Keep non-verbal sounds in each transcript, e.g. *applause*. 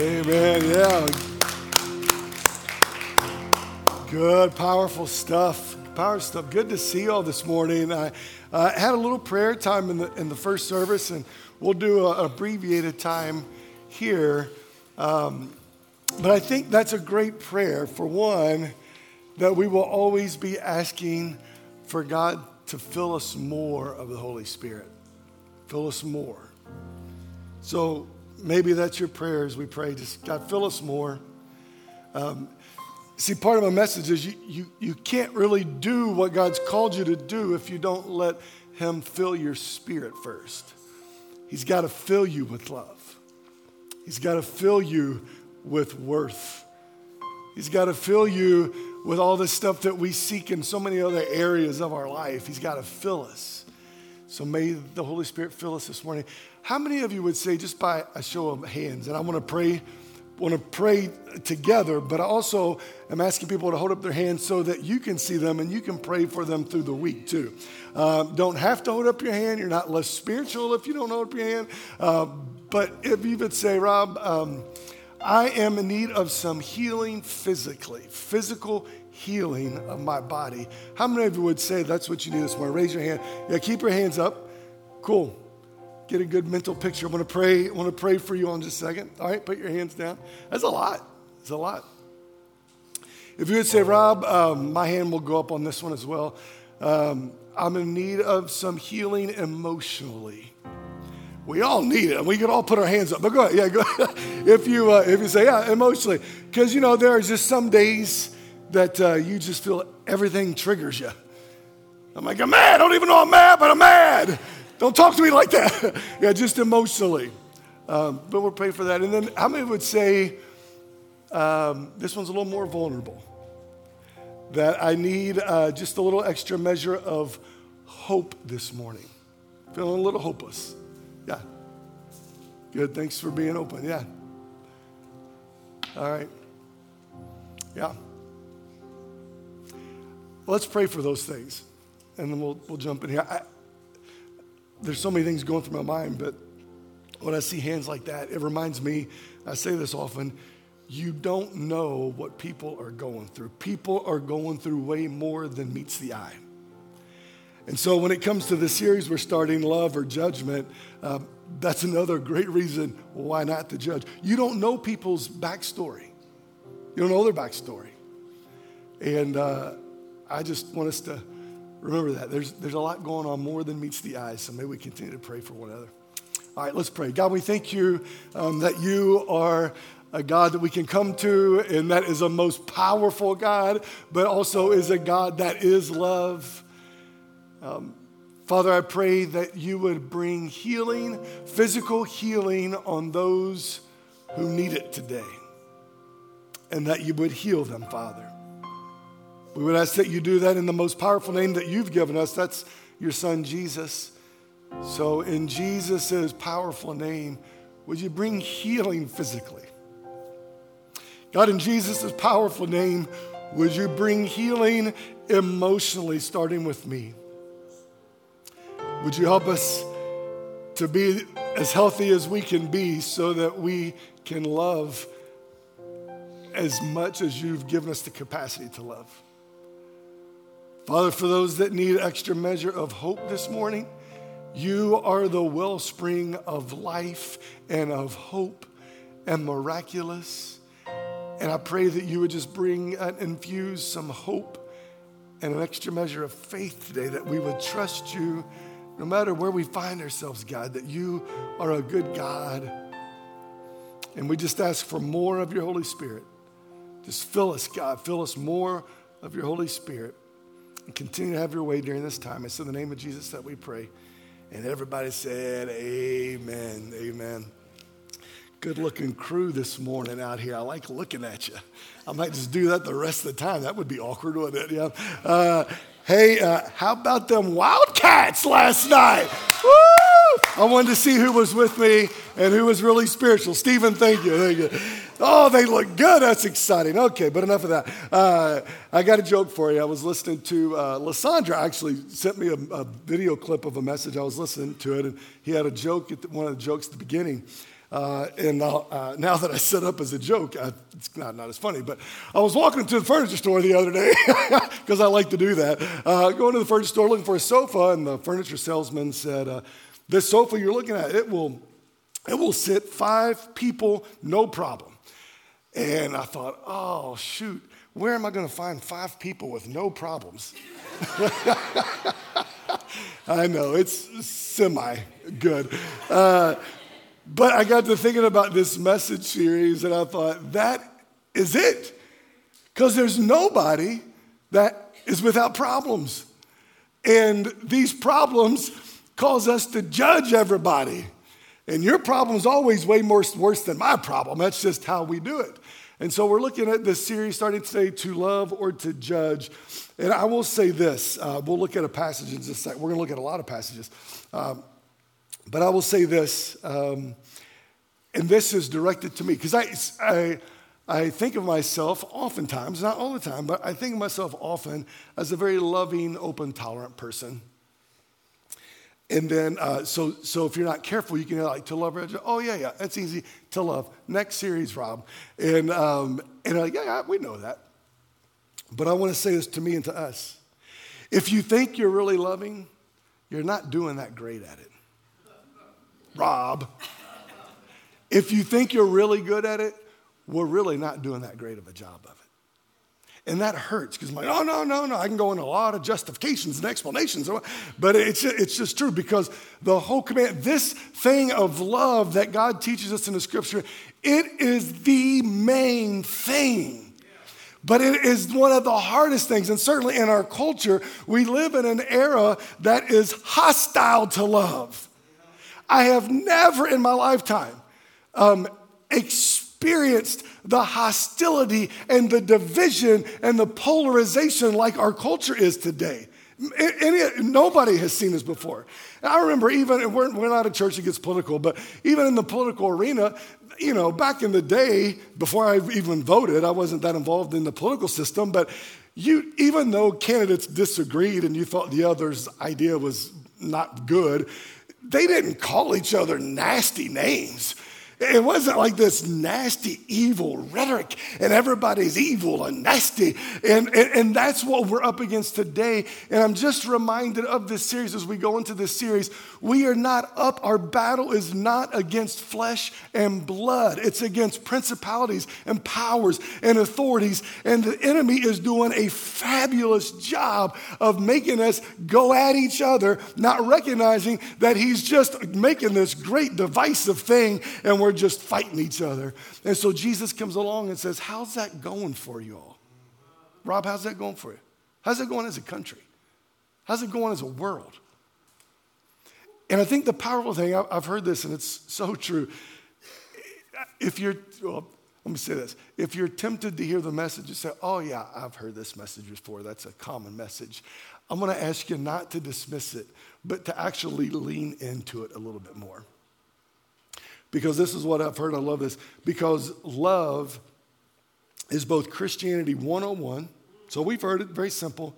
Amen. Yeah. Good, powerful stuff. Power stuff. Good to see you all this morning. I uh, had a little prayer time in the in the first service, and we'll do an abbreviated time here. Um, but I think that's a great prayer. For one, that we will always be asking for God to fill us more of the Holy Spirit. Fill us more. So maybe that's your prayer as we pray. Just God, fill us more. Um, see, part of my message is you, you, you can't really do what God's called you to do if you don't let Him fill your spirit first. He's got to fill you with love, He's got to fill you with worth. He's got to fill you with all the stuff that we seek in so many other areas of our life. He's got to fill us. So may the Holy Spirit fill us this morning. How many of you would say, just by a show of hands, and I want to pray, want to pray together, but I also am asking people to hold up their hands so that you can see them and you can pray for them through the week too. Uh, don't have to hold up your hand. You're not less spiritual if you don't hold up your hand. Uh, but if you would say, Rob, um, I am in need of some healing physically, physical healing of my body. How many of you would say that's what you need this morning? Raise your hand. Yeah, keep your hands up. Cool. Get a good mental picture. I want to pray. I want to pray for you on just a second. All right, put your hands down. That's a lot. It's a lot. If you would say, Rob, um, my hand will go up on this one as well. Um, I'm in need of some healing emotionally. We all need it. We can all put our hands up. But go ahead. Yeah, go ahead. *laughs* if you uh, if you say yeah, emotionally, because you know there are just some days that uh, you just feel everything triggers you. I'm like, I'm mad. I don't even know I'm mad, but I'm mad. Don't talk to me like that. *laughs* yeah, just emotionally. Um, but we'll pray for that. And then how many would say um, this one's a little more vulnerable? That I need uh, just a little extra measure of hope this morning. Feeling a little hopeless. Yeah. Good. Thanks for being open. Yeah. All right. Yeah. Let's pray for those things, and then we'll, we'll jump in here. I, there's so many things going through my mind, but when I see hands like that, it reminds me, I say this often, you don't know what people are going through. People are going through way more than meets the eye. And so when it comes to the series we're starting, Love or Judgment, uh, that's another great reason why not to judge. You don't know people's backstory, you don't know their backstory. And, uh, I just want us to remember that. There's, there's a lot going on more than meets the eye, so may we continue to pray for one another. All right, let's pray. God, we thank you um, that you are a God that we can come to, and that is a most powerful God, but also is a God that is love. Um, Father, I pray that you would bring healing, physical healing on those who need it today, and that you would heal them, Father. We would ask that you do that in the most powerful name that you've given us. That's your son, Jesus. So, in Jesus' powerful name, would you bring healing physically? God, in Jesus' powerful name, would you bring healing emotionally, starting with me? Would you help us to be as healthy as we can be so that we can love as much as you've given us the capacity to love? Father, for those that need extra measure of hope this morning, you are the wellspring of life and of hope and miraculous. And I pray that you would just bring and infuse some hope and an extra measure of faith today, that we would trust you no matter where we find ourselves, God, that you are a good God. And we just ask for more of your Holy Spirit. Just fill us, God. Fill us more of your Holy Spirit and continue to have your way during this time. It's in the name of Jesus that we pray. And everybody said, Amen. Amen. Good looking crew this morning out here. I like looking at you. I might just do that the rest of the time. That would be awkward, wouldn't it? Yeah. Uh, hey, uh, how about them Wildcats last night? Woo! I wanted to see who was with me and who was really spiritual. Stephen, thank you. Thank you. Oh, they look good. That's exciting. Okay, but enough of that. Uh, I got a joke for you. I was listening to uh, Lysandra actually sent me a, a, video clip of a message. I was listening to it, and he had a joke at the, one of the jokes at the beginning. Uh, and now, uh, now, that I set up as a joke, I, it's not, not as funny, but I was walking to the furniture store the other day *laughs* because I like to do that. Uh, going to the furniture store looking for a sofa, and the furniture salesman said, uh, This sofa you're looking at, it will, it will sit five people, no problem. And I thought, oh, shoot, where am I going to find five people with no problems? *laughs* I know, it's semi good. Uh, but I got to thinking about this message series and I thought, that is it. Because there's nobody that is without problems. And these problems cause us to judge everybody. And your problem is always way more worse than my problem. That's just how we do it. And so we're looking at this series starting today to love or to judge. And I will say this uh, we'll look at a passage in just a second. We're going to look at a lot of passages. Um, but I will say this, um, and this is directed to me, because I, I, I think of myself oftentimes, not all the time, but I think of myself often as a very loving, open, tolerant person. And then, uh, so, so if you're not careful, you can like to love. Oh yeah, yeah, that's easy to love. Next series, Rob, and um, and like, yeah, yeah, we know that. But I want to say this to me and to us: if you think you're really loving, you're not doing that great at it. Rob, if you think you're really good at it, we're really not doing that great of a job of it. And that hurts because I'm like, oh, no, no, no. I can go into a lot of justifications and explanations. But it's, it's just true because the whole command, this thing of love that God teaches us in the scripture, it is the main thing. But it is one of the hardest things. And certainly in our culture, we live in an era that is hostile to love. I have never in my lifetime um, experienced experienced the hostility and the division and the polarization like our culture is today. Nobody has seen this before. I remember even, we're, we're not a church that gets political, but even in the political arena, you know, back in the day, before I even voted, I wasn't that involved in the political system, but you, even though candidates disagreed and you thought the other's idea was not good, they didn't call each other nasty names. It wasn't like this nasty, evil rhetoric, and everybody's evil and nasty. And, and, and, that's what we're up against today. And I'm just reminded of this series as we go into this series. We are not up, our battle is not against flesh and blood, it's against principalities and powers and authorities. And the enemy is doing a fabulous job of making us go at each other, not recognizing that he's just making this great divisive thing. And we're we're just fighting each other. And so Jesus comes along and says, How's that going for you all? Rob, how's that going for you? How's it going as a country? How's it going as a world? And I think the powerful thing, I've heard this and it's so true. If you're, well, let me say this. If you're tempted to hear the message and say, oh, yeah, I've heard this message before, that's a common message, I'm going to ask you not to dismiss it, but to actually lean into it a little bit more because this is what I've heard. I love this. Because love is both Christianity 101, so we've heard it, very simple,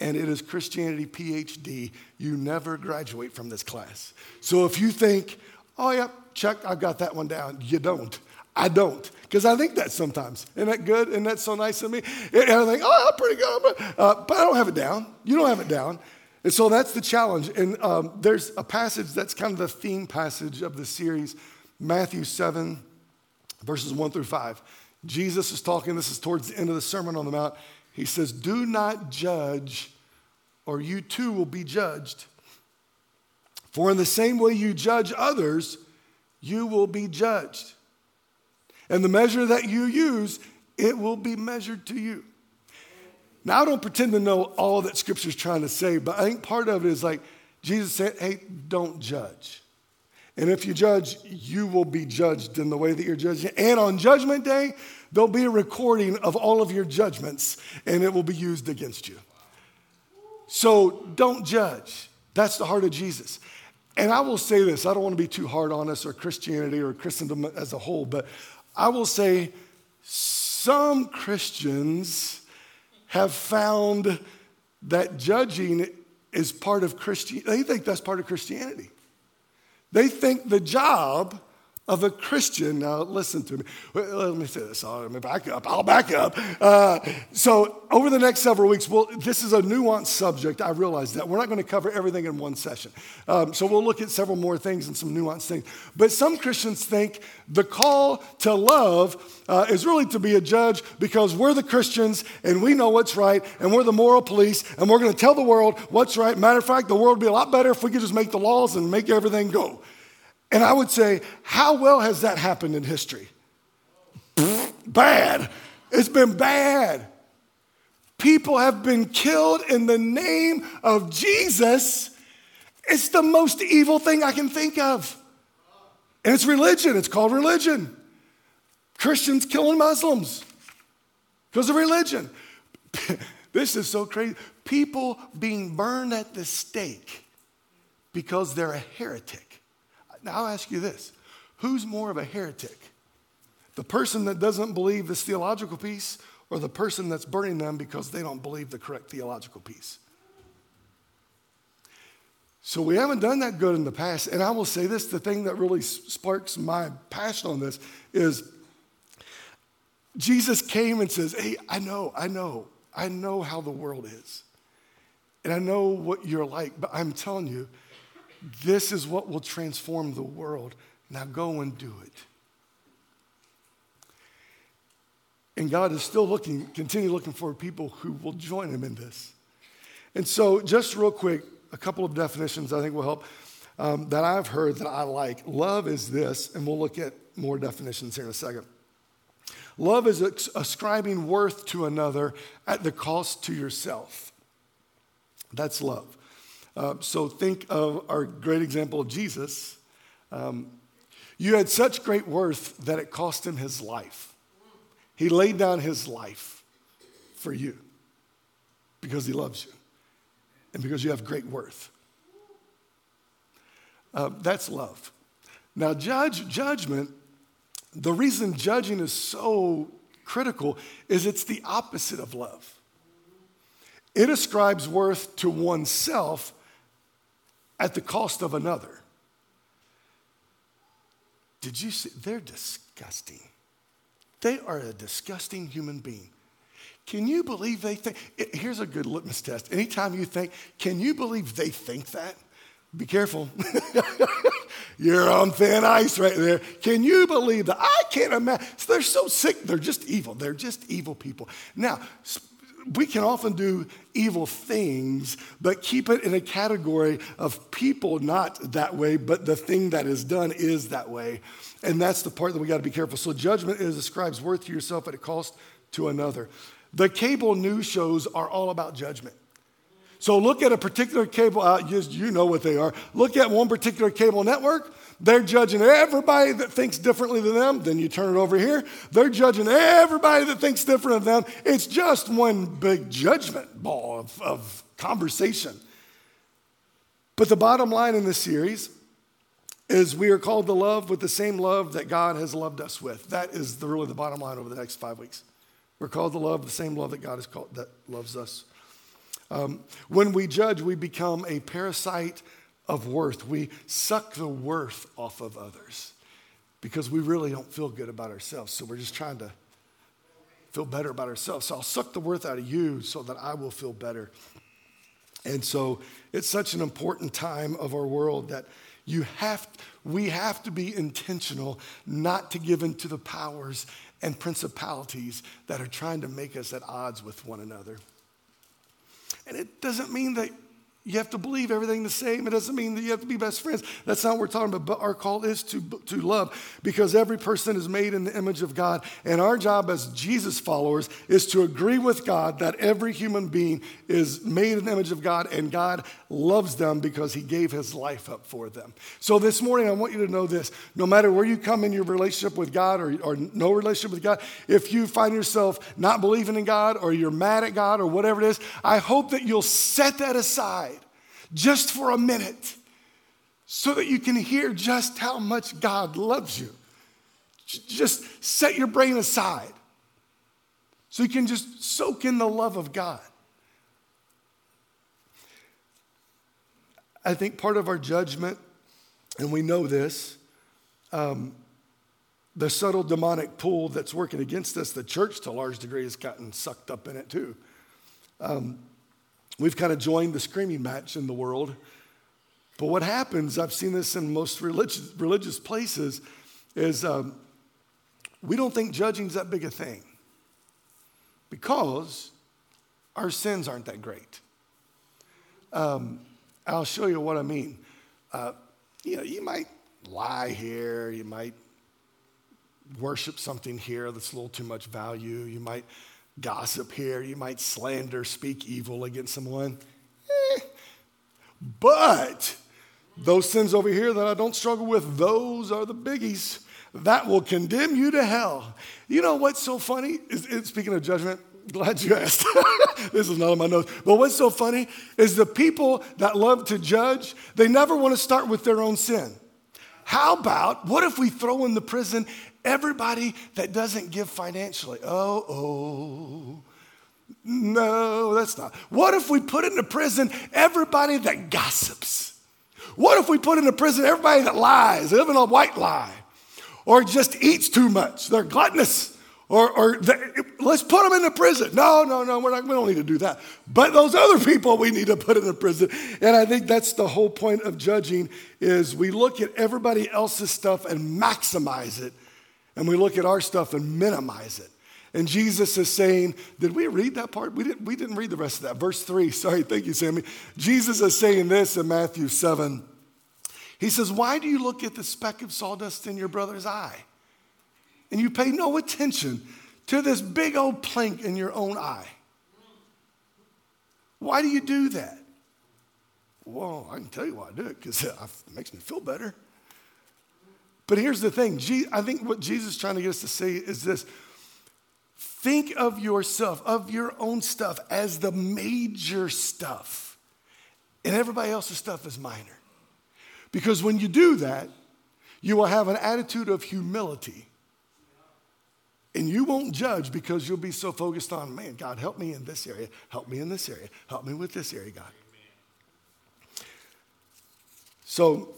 and it is Christianity PhD. You never graduate from this class. So if you think, oh, yeah, check, I've got that one down, you don't. I don't, because I think that sometimes. Isn't that good? Isn't that so nice of me? And I think, oh, I'm pretty good, uh, but I don't have it down. You don't have it down. And so that's the challenge. And um, there's a passage that's kind of the theme passage of the series Matthew 7, verses 1 through 5. Jesus is talking, this is towards the end of the Sermon on the Mount. He says, Do not judge, or you too will be judged. For in the same way you judge others, you will be judged. And the measure that you use, it will be measured to you. Now, I don't pretend to know all that Scripture's trying to say, but I think part of it is like Jesus said, hey, don't judge. And if you judge, you will be judged in the way that you're judging. And on Judgment Day, there'll be a recording of all of your judgments, and it will be used against you. So don't judge. That's the heart of Jesus. And I will say this I don't want to be too hard on us or Christianity or Christendom as a whole, but I will say some Christians have found that judging is part of Christianity. They think that's part of Christianity. They think the job of a Christian. Now, listen to me. Let me say this. Let me back up. I'll back up. Uh, so, over the next several weeks, well, this is a nuanced subject. I realize that. We're not going to cover everything in one session. Um, so, we'll look at several more things and some nuanced things. But some Christians think the call to love uh, is really to be a judge because we're the Christians and we know what's right and we're the moral police and we're going to tell the world what's right. Matter of fact, the world would be a lot better if we could just make the laws and make everything go. And I would say, how well has that happened in history? bad. It's been bad. People have been killed in the name of Jesus. It's the most evil thing I can think of. And it's religion, it's called religion. Christians killing Muslims because of religion. *laughs* this is so crazy. People being burned at the stake because they're a heretic. Now I'll ask you this who's more of a heretic? The person that doesn't believe this theological piece or the person that's burning them because they don't believe the correct theological piece? So we haven't done that good in the past. And I will say this the thing that really sparks my passion on this is Jesus came and says, Hey, I know, I know, I know how the world is. And I know what you're like, but I'm telling you, this is what will transform the world. Now go and do it. And God is still looking, continue looking for people who will join him in this. And so, just real quick, a couple of definitions I think will help um, that I've heard that I like. Love is this, and we'll look at more definitions here in a second. Love is ascribing worth to another at the cost to yourself. That's love. Uh, so think of our great example of Jesus. Um, you had such great worth that it cost him his life. He laid down his life for you because he loves you and because you have great worth. Uh, that's love. Now, judge judgment. The reason judging is so critical is it's the opposite of love. It ascribes worth to oneself at the cost of another. Did you see? They're disgusting. They are a disgusting human being. Can you believe they think? Here's a good litmus test. Anytime you think, can you believe they think that? Be careful. *laughs* You're on thin ice right there. Can you believe that? I can't imagine. They're so sick. They're just evil. They're just evil people. Now, we can often do evil things, but keep it in a category of people not that way, but the thing that is done is that way. And that's the part that we got to be careful. So, judgment is ascribes worth to yourself at a cost to another. The cable news shows are all about judgment. So, look at a particular cable, uh, you know what they are. Look at one particular cable network they're judging everybody that thinks differently than them. Then you turn it over here. They're judging everybody that thinks different than them. It's just one big judgment ball of, of conversation. But the bottom line in this series is we are called to love with the same love that God has loved us with. That is the, really the bottom line over the next five weeks. We're called to love the same love that God has called that loves us. Um, when we judge, we become a parasite of worth. We suck the worth off of others because we really don't feel good about ourselves. So we're just trying to feel better about ourselves. So I'll suck the worth out of you so that I will feel better. And so it's such an important time of our world that you have we have to be intentional not to give in to the powers and principalities that are trying to make us at odds with one another. And it doesn't mean that you have to believe everything the same. It doesn't mean that you have to be best friends. That's not what we're talking about. But our call is to, to love because every person is made in the image of God. And our job as Jesus followers is to agree with God that every human being is made in the image of God and God loves them because he gave his life up for them. So this morning, I want you to know this no matter where you come in your relationship with God or, or no relationship with God, if you find yourself not believing in God or you're mad at God or whatever it is, I hope that you'll set that aside just for a minute so that you can hear just how much God loves you. Just set your brain aside so you can just soak in the love of God. I think part of our judgment, and we know this, um, the subtle demonic pull that's working against us, the church to a large degree has gotten sucked up in it too. Um, we've kind of joined the screaming match in the world. But what happens, I've seen this in most religious, religious places, is um, we don't think judging's that big a thing because our sins aren't that great. Um, I'll show you what I mean. Uh, you know, you might lie here, you might worship something here that's a little too much value, you might gossip here, you might slander, speak evil against someone. Eh. But those sins over here that I don't struggle with, those are the biggies that will condemn you to hell. You know what's so funny? Is, speaking of judgment, glad you asked. *laughs* this is not on my notes. But what's so funny is the people that love to judge, they never want to start with their own sin. How about what if we throw in the prison everybody that doesn't give financially? Oh, oh. No, that's not. What if we put into prison everybody that gossips? What if we put into prison everybody that lies, living a white lie, or just eats too much? They're gluttonous. Or, or the, let's put them into prison. No, no, no, we're not, we don't need to do that. But those other people we need to put in the prison. And I think that's the whole point of judging is we look at everybody else's stuff and maximize it. And we look at our stuff and minimize it. And Jesus is saying, did we read that part? We didn't, we didn't read the rest of that. Verse 3, *laughs* sorry, thank you, Sammy. Jesus is saying this in Matthew 7. He says, Why do you look at the speck of sawdust in your brother's eye? And you pay no attention to this big old plank in your own eye. Why do you do that? Well, I can tell you why I do it because it makes me feel better. But here's the thing I think what Jesus is trying to get us to say is this think of yourself, of your own stuff, as the major stuff, and everybody else's stuff is minor. Because when you do that, you will have an attitude of humility and you won't judge because you'll be so focused on, man, God, help me in this area, help me in this area, help me with this area, God. So,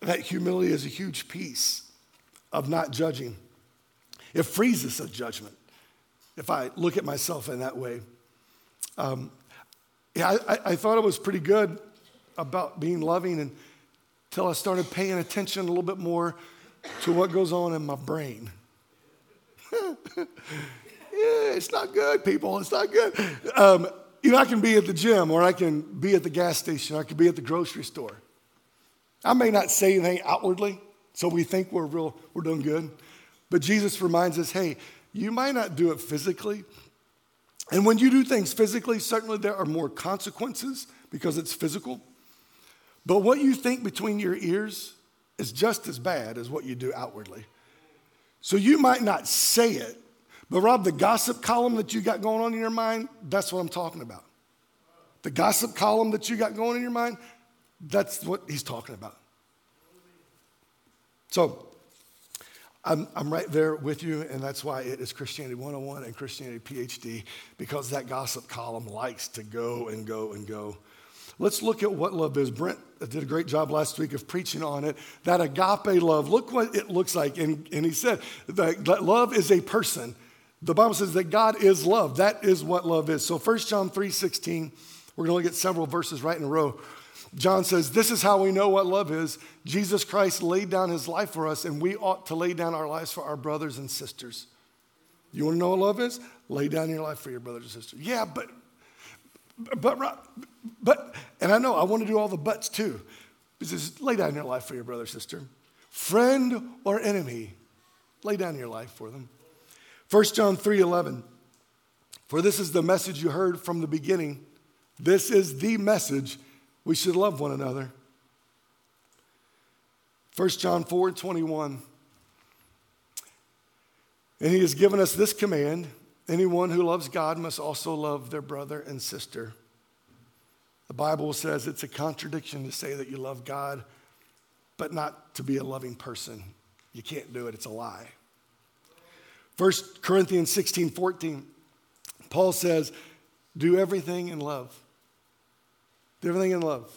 that humility is a huge piece of not judging. It frees us of judgment if I look at myself in that way. Um, yeah, I, I, thought I was pretty good about being loving until I started paying attention a little bit more to what goes on in my brain. *laughs* yeah, it's not good, people. It's not good. Um, you know, I can be at the gym or I can be at the gas station I can be at the grocery store. I may not say anything outwardly, so we think we're real, we're doing good. But Jesus reminds us, hey, you might not do it physically. And when you do things physically, certainly there are more consequences because it's physical. But what you think between your ears is just as bad as what you do outwardly. So you might not say it, but Rob, the gossip column that you got going on in your mind, that's what I'm talking about. The gossip column that you got going in your mind, that's what he's talking about. So I'm, I'm right there with you, and that's why it is Christianity 101 and Christianity PhD, because that gossip column likes to go and go and go. Let's look at what love is. Brent did a great job last week of preaching on it. That agape love, look what it looks like. And, and he said that love is a person. The Bible says that God is love. That is what love is. So 1 John 3 16, we're going to look at several verses right in a row. John says, This is how we know what love is. Jesus Christ laid down his life for us, and we ought to lay down our lives for our brothers and sisters. You want to know what love is? Lay down your life for your brothers and sisters. Yeah, but but, but, and I know I want to do all the buts too. This is lay down your life for your brother, sister. Friend or enemy, lay down your life for them. 1 John 3 11. For this is the message you heard from the beginning. This is the message. We should love one another. 1 John 4 21. And he has given us this command Anyone who loves God must also love their brother and sister. The Bible says it's a contradiction to say that you love God, but not to be a loving person. You can't do it, it's a lie. 1 Corinthians 16 14, Paul says, Do everything in love. Do everything in love.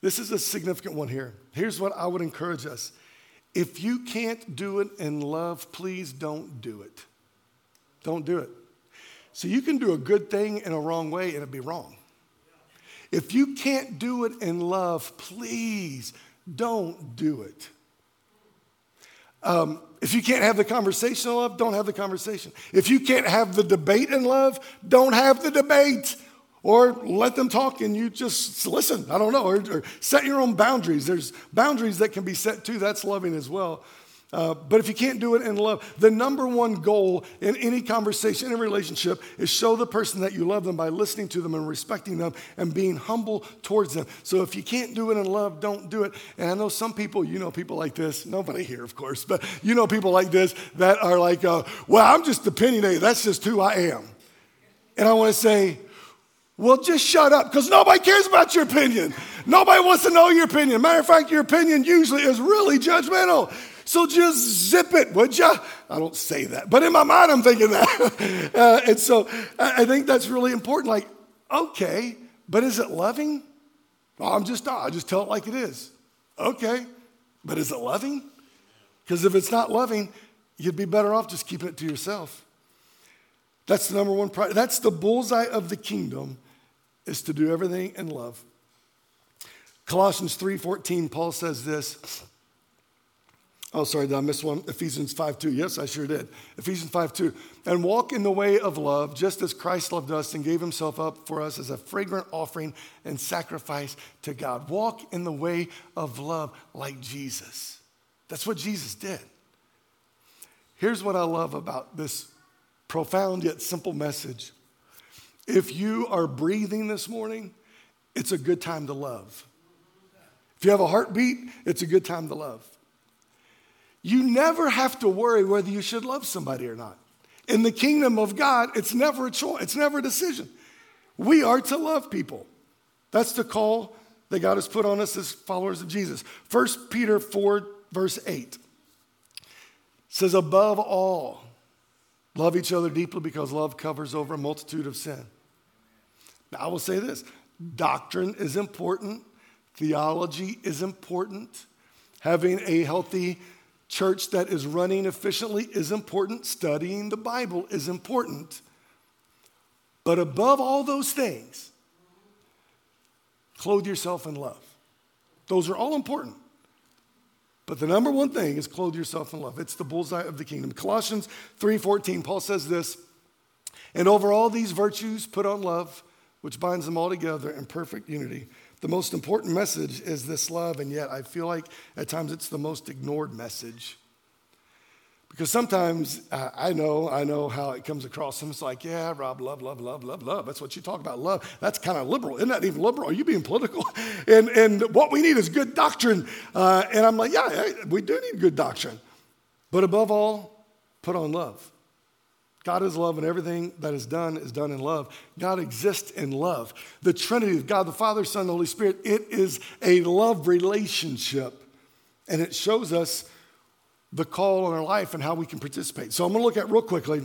This is a significant one here. Here's what I would encourage us If you can't do it in love, please don't do it. Don't do it. So you can do a good thing in a wrong way and it'd be wrong. If you can't do it in love, please don't do it. Um, if you can't have the conversation in love, don't have the conversation. If you can't have the debate in love, don't have the debate. Or let them talk and you just listen. I don't know. Or, or set your own boundaries. There's boundaries that can be set too. That's loving as well. Uh, but if you can't do it in love, the number one goal in any conversation, any relationship, is show the person that you love them by listening to them and respecting them and being humble towards them. So if you can't do it in love, don't do it. And I know some people, you know people like this, nobody here, of course, but you know people like this that are like, uh, well, I'm just opinionated. That's just who I am. And I want to say, well, just shut up because nobody cares about your opinion. Nobody wants to know your opinion. Matter of fact, your opinion usually is really judgmental. So just zip it, would ya? I don't say that, but in my mind, I'm thinking that. *laughs* uh, and so I think that's really important. Like, okay, but is it loving? Well, I'm just, I just tell it like it is. Okay, but is it loving? Because if it's not loving, you'd be better off just keeping it to yourself. That's the number one. That's the bullseye of the kingdom is to do everything in love. Colossians 3:14 Paul says this. Oh, sorry, did I miss one? Ephesians 5 2. Yes, I sure did. Ephesians 5 2. And walk in the way of love, just as Christ loved us and gave himself up for us as a fragrant offering and sacrifice to God. Walk in the way of love like Jesus. That's what Jesus did. Here's what I love about this profound yet simple message if you are breathing this morning, it's a good time to love. If you have a heartbeat, it's a good time to love. You never have to worry whether you should love somebody or not. In the kingdom of God, it's never a choice, it's never a decision. We are to love people. That's the call that God has put on us as followers of Jesus. 1 Peter 4, verse 8 says, Above all, love each other deeply because love covers over a multitude of sin. Now, I will say this doctrine is important, theology is important, having a healthy church that is running efficiently is important, studying the Bible is important. But above all those things, clothe yourself in love. Those are all important. But the number one thing is clothe yourself in love. It's the bullseye of the kingdom. Colossians 3:14, Paul says this, and over all these virtues put on love, which binds them all together in perfect unity. The most important message is this love, and yet I feel like at times it's the most ignored message. Because sometimes uh, I know, I know how it comes across. And it's like, yeah, Rob, love, love, love, love, love. That's what you talk about, love. That's kind of liberal. Isn't that even liberal? Are you being political? *laughs* and, and what we need is good doctrine. Uh, and I'm like, yeah, we do need good doctrine. But above all, put on love. God is love, and everything that is done is done in love. God exists in love. The Trinity of God, the Father, Son, and Holy Spirit, it is a love relationship. And it shows us the call in our life and how we can participate. So I'm going to look at real quickly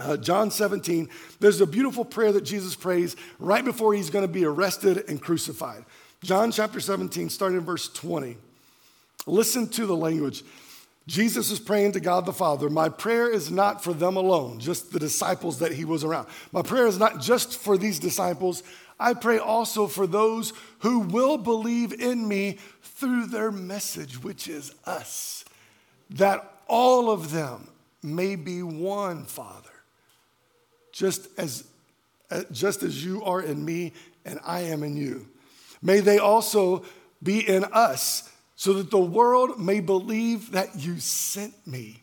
uh, John 17. There's a beautiful prayer that Jesus prays right before he's going to be arrested and crucified. John chapter 17, starting in verse 20. Listen to the language. Jesus is praying to God the Father. My prayer is not for them alone, just the disciples that he was around. My prayer is not just for these disciples. I pray also for those who will believe in me through their message, which is us, that all of them may be one, Father, just as, uh, just as you are in me and I am in you. May they also be in us so that the world may believe that you sent me.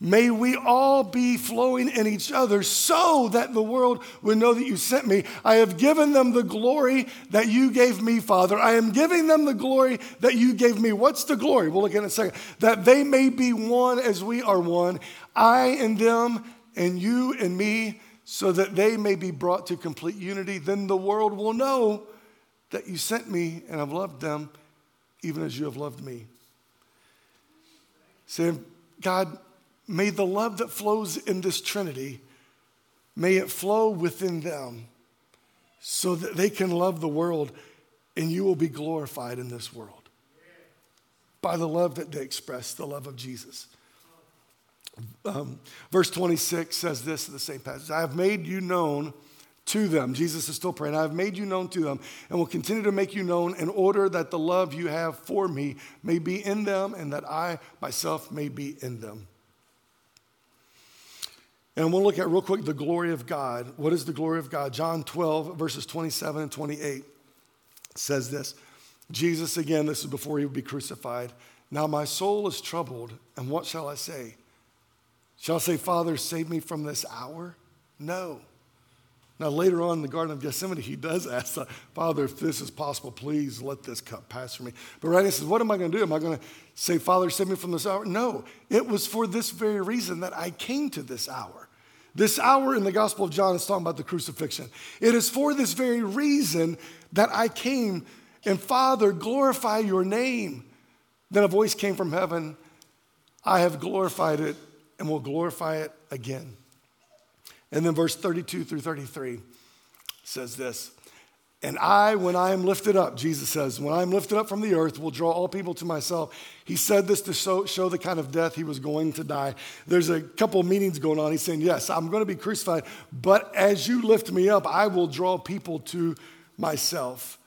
May we all be flowing in each other so that the world would know that you sent me. I have given them the glory that you gave me, Father. I am giving them the glory that you gave me. What's the glory? We'll look at it in a second. That they may be one as we are one, I and them, and you and me, so that they may be brought to complete unity. Then the world will know that you sent me and have loved them even as you have loved me. Saying, God, may the love that flows in this Trinity, may it flow within them so that they can love the world and you will be glorified in this world. by the love that they express, the love of Jesus. Um, verse 26 says this in the same passage I have made you known to them. Jesus is still praying. I have made you known to them and will continue to make you known in order that the love you have for me may be in them and that I myself may be in them. And we'll look at real quick the glory of God. What is the glory of God? John 12, verses 27 and 28 says this Jesus, again, this is before he would be crucified. Now my soul is troubled, and what shall I say? Shall I say, Father, save me from this hour? No. Now, later on in the Garden of Gethsemane, he does ask, Father, if this is possible, please let this cup pass from me. But right, he says, What am I going to do? Am I going to say, Father, save me from this hour? No. It was for this very reason that I came to this hour. This hour in the Gospel of John is talking about the crucifixion. It is for this very reason that I came, and Father, glorify your name. Then a voice came from heaven I have glorified it and will glorify it again. And then verse 32 through 33 says this And I, when I am lifted up, Jesus says, when I am lifted up from the earth, will draw all people to myself. He said this to show, show the kind of death he was going to die. There's a couple of meanings going on. He's saying, Yes, I'm going to be crucified, but as you lift me up, I will draw people to myself.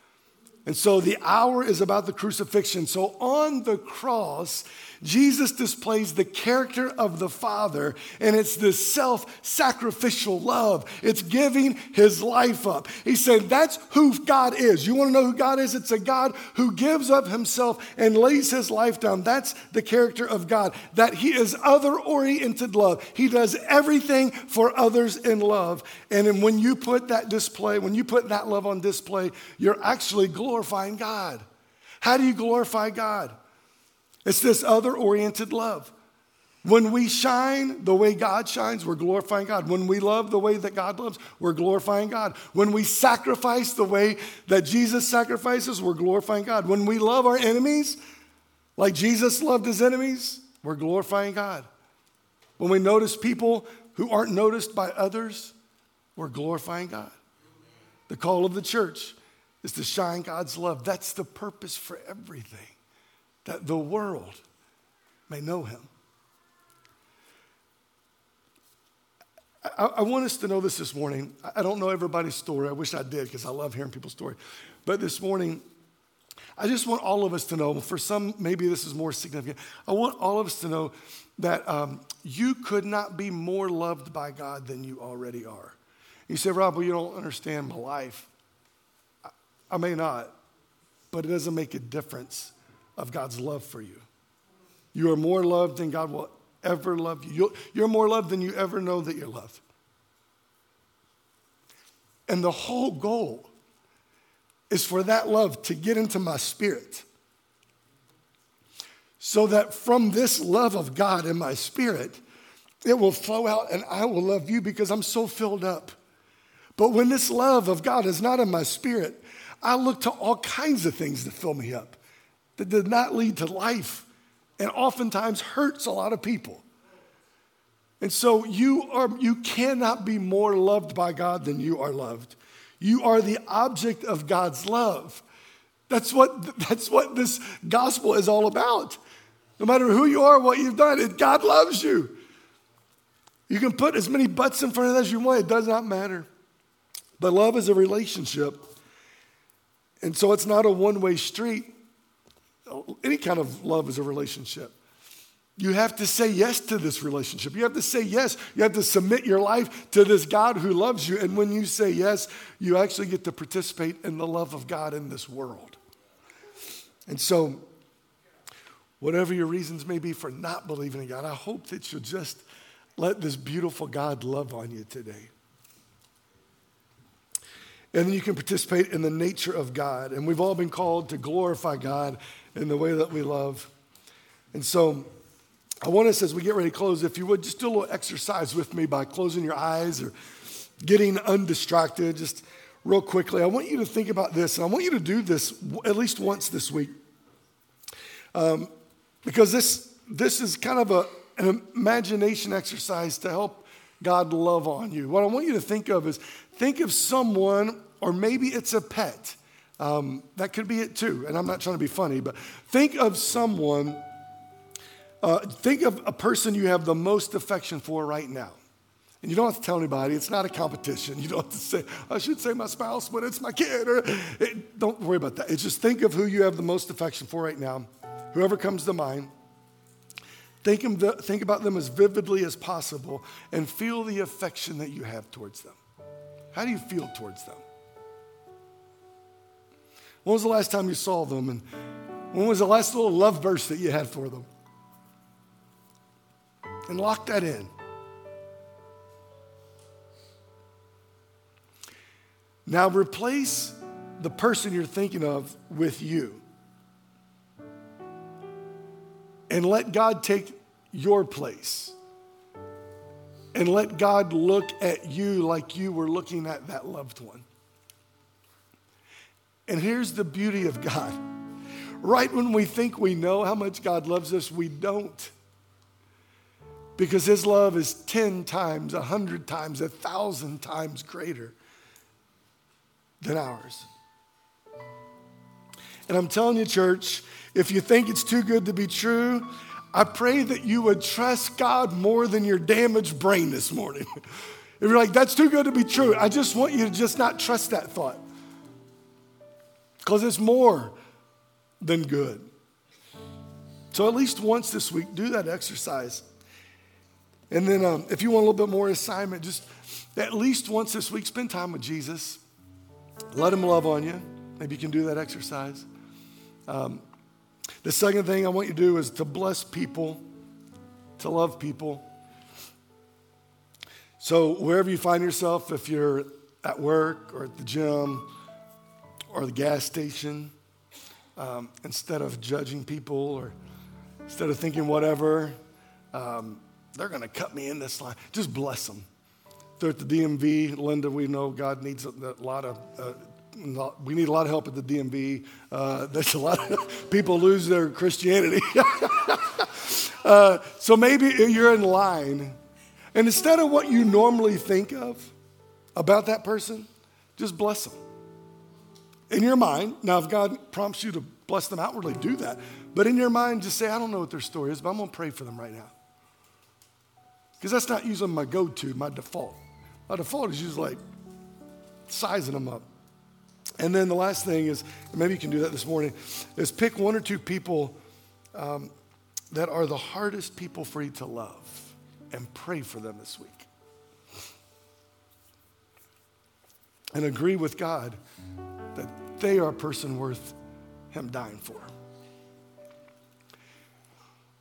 And so the hour is about the crucifixion. So on the cross, Jesus displays the character of the Father, and it's this self sacrificial love. It's giving his life up. He said, That's who God is. You want to know who God is? It's a God who gives up himself and lays his life down. That's the character of God, that he is other oriented love. He does everything for others in love. And when you put that display, when you put that love on display, you're actually glorifying God. How do you glorify God? It's this other oriented love. When we shine the way God shines, we're glorifying God. When we love the way that God loves, we're glorifying God. When we sacrifice the way that Jesus sacrifices, we're glorifying God. When we love our enemies, like Jesus loved his enemies, we're glorifying God. When we notice people who aren't noticed by others, we're glorifying God. The call of the church is to shine God's love. That's the purpose for everything that the world may know him. I, I, want us to know this this morning. I don't know everybody's story. I wish I did because I love hearing people's story. But this morning, I just want all of us to know. For some, maybe this is more significant. I want all of us to know that um, you could not be more loved by God than you already are. You say, Rob, well, you don't understand my life. I, I may not, but it doesn't make a difference of God's love for you. You are more loved than God will ever love you. You're more loved than you ever know that you're loved. And the whole goal is for that love to get into my spirit. So that from this love of God in my spirit, it will flow out and I will love you because I'm so filled up. But when this love of God is not in my spirit, I look to all kinds of things to fill me up that did not lead to life and oftentimes hurts a lot of people. And so you are you cannot be more loved by God than you are loved. You are the object of God's love. That's what that's what this gospel is all about. No matter who you are, what you've done, it, God loves you. You can put as many buts in front of it as you want, it does not matter. But love is a relationship. And so it's not a one way street Uh, any kind of love is a relationship. You have to say yes to this relationship. You have to say yes. You have to submit your life to this God who loves you. And when you say yes, you actually get to participate in the love of God in this world. And so, whatever your reasons may be for not believing in God, I hope that you'll just let this beautiful God love on you today. And then you can participate in the nature of God. And we've all been called to glorify God in the way that we love. And so I want us, as we get ready to close, if you would just do a little exercise with me by closing your eyes or getting undistracted, just real quickly. I want you to think about this, and I want you to do this at least once this week. Um, because this, this is kind of a, an imagination exercise to help God love on you. What I want you to think of is think of someone, or maybe it's a pet Um, that could be it too. And I'm not trying to be funny, but think of someone, uh, think of a person you have the most affection for right now. And you don't have to tell anybody. It's not a competition. *laughs* You don't have to say, I should say my spouse, but it's my kid. Or, it, don't worry about that. It's just think of who you have the most affection for right now. Whoever comes to mind. Think, the, think about them as vividly as possible and feel the affection that you have towards them. How do you feel towards them? When was the last time you saw them? And when was the last little love burst that you had for them? And lock that in. Now replace the person you're thinking of with you. And let God take your place. And let God look at you like you were looking at that loved one. And here's the beauty of God. Right when we think we know how much God loves us, we don't. Because His love is 10 times, 100 times, 1,000 times greater than ours. And I'm telling you, church, if you think it's too good to be true, I pray that you would trust God more than your damaged brain this morning. *laughs* if you're like, that's too good to be true, I just want you to just not trust that thought. Because it's more than good. So at least once this week, do that exercise. And then um, if you want a little bit more assignment, just at least once this week, spend time with Jesus. Let him love on you. Maybe you can do that exercise. Um, the second thing I want you to do is to bless people, to love people. So, wherever you find yourself, if you're at work or at the gym or the gas station, um, instead of judging people or instead of thinking whatever, um, they're going to cut me in this line, just bless them they're at the DMV. Linda, we know God needs a, a lot of. Uh, we need a lot of help at the DMV. Uh, there's a lot of *laughs* people lose their Christianity. *laughs* uh, so maybe you're in line, and instead of what you normally think of about that person, just bless them. In your mind, now if God prompts you to bless them outwardly, do that. But in your mind, just say, I don't know what their story is, but I'm going to pray for them right now. Because that's not usually my go to, my default. My default, is usually like sizing them up. And then the last thing is, maybe you can do that this morning, is pick one or two people um, that are the hardest people for you to love and pray for them this week. And agree with God they are a person worth Him dying for.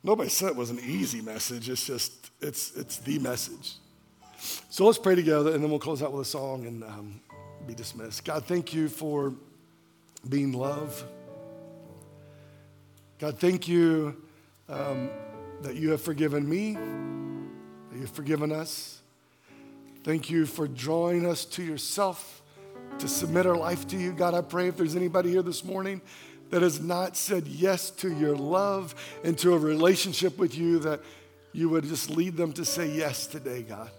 Nobody said it was an easy message. It's just, it's, it's the message. So let's pray together and then we'll close out with a song and um, be dismissed. God, thank you for being love. God, thank you um, that you have forgiven me, that you've forgiven us. Thank you for drawing us to yourself to submit our life to you. God, I pray if there's anybody here this morning that has not said yes to your love and to a relationship with you, that you would just lead them to say yes today, God.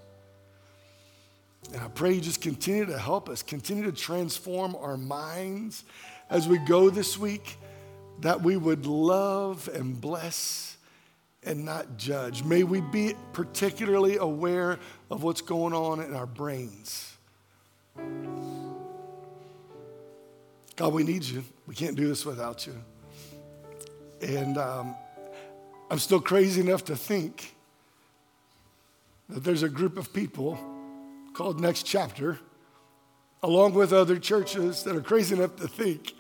And I pray you just continue to help us, continue to transform our minds as we go this week, that we would love and bless and not judge. May we be particularly aware of what's going on in our brains. God, we need you. We can't do this without you. And um, I'm still crazy enough to think that there's a group of people called Next Chapter, along with other churches that are crazy enough to think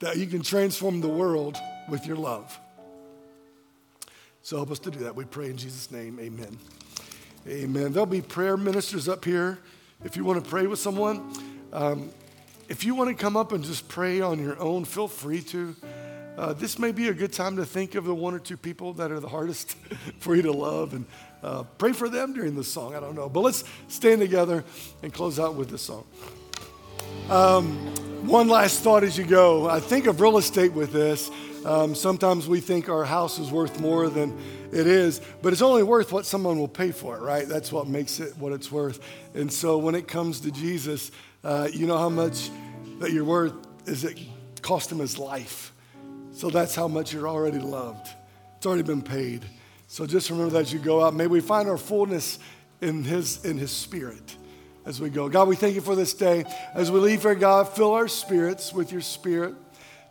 that you can transform the world with your love. So help us to do that. We pray in Jesus' name. Amen. Amen. There'll be prayer ministers up here if you want to pray with someone. Um, if you want to come up and just pray on your own, feel free to. Uh, this may be a good time to think of the one or two people that are the hardest *laughs* for you to love and uh, pray for them during this song. I don't know. But let's stand together and close out with this song. Um, one last thought as you go. I think of real estate with this. Um, sometimes we think our house is worth more than it is, but it's only worth what someone will pay for it, right? That's what makes it what it's worth. And so when it comes to Jesus, uh, you know how much that your worth is it cost him his life. So that's how much you're already loved. It's already been paid. So just remember that as you go out. May we find our fullness in his, in his spirit as we go. God, we thank you for this day. As we leave here, God, fill our spirits with your spirit.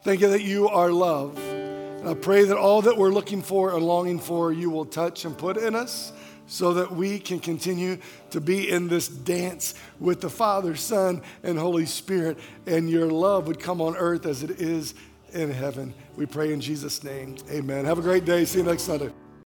Thank you that you are love. And I pray that all that we're looking for and longing for, you will touch and put in us so that we can continue to be in this dance with the Father, Son, and Holy Spirit, and your love would come on earth as it is in heaven. We pray in Jesus' name. Amen. Have a great day. See you next Sunday.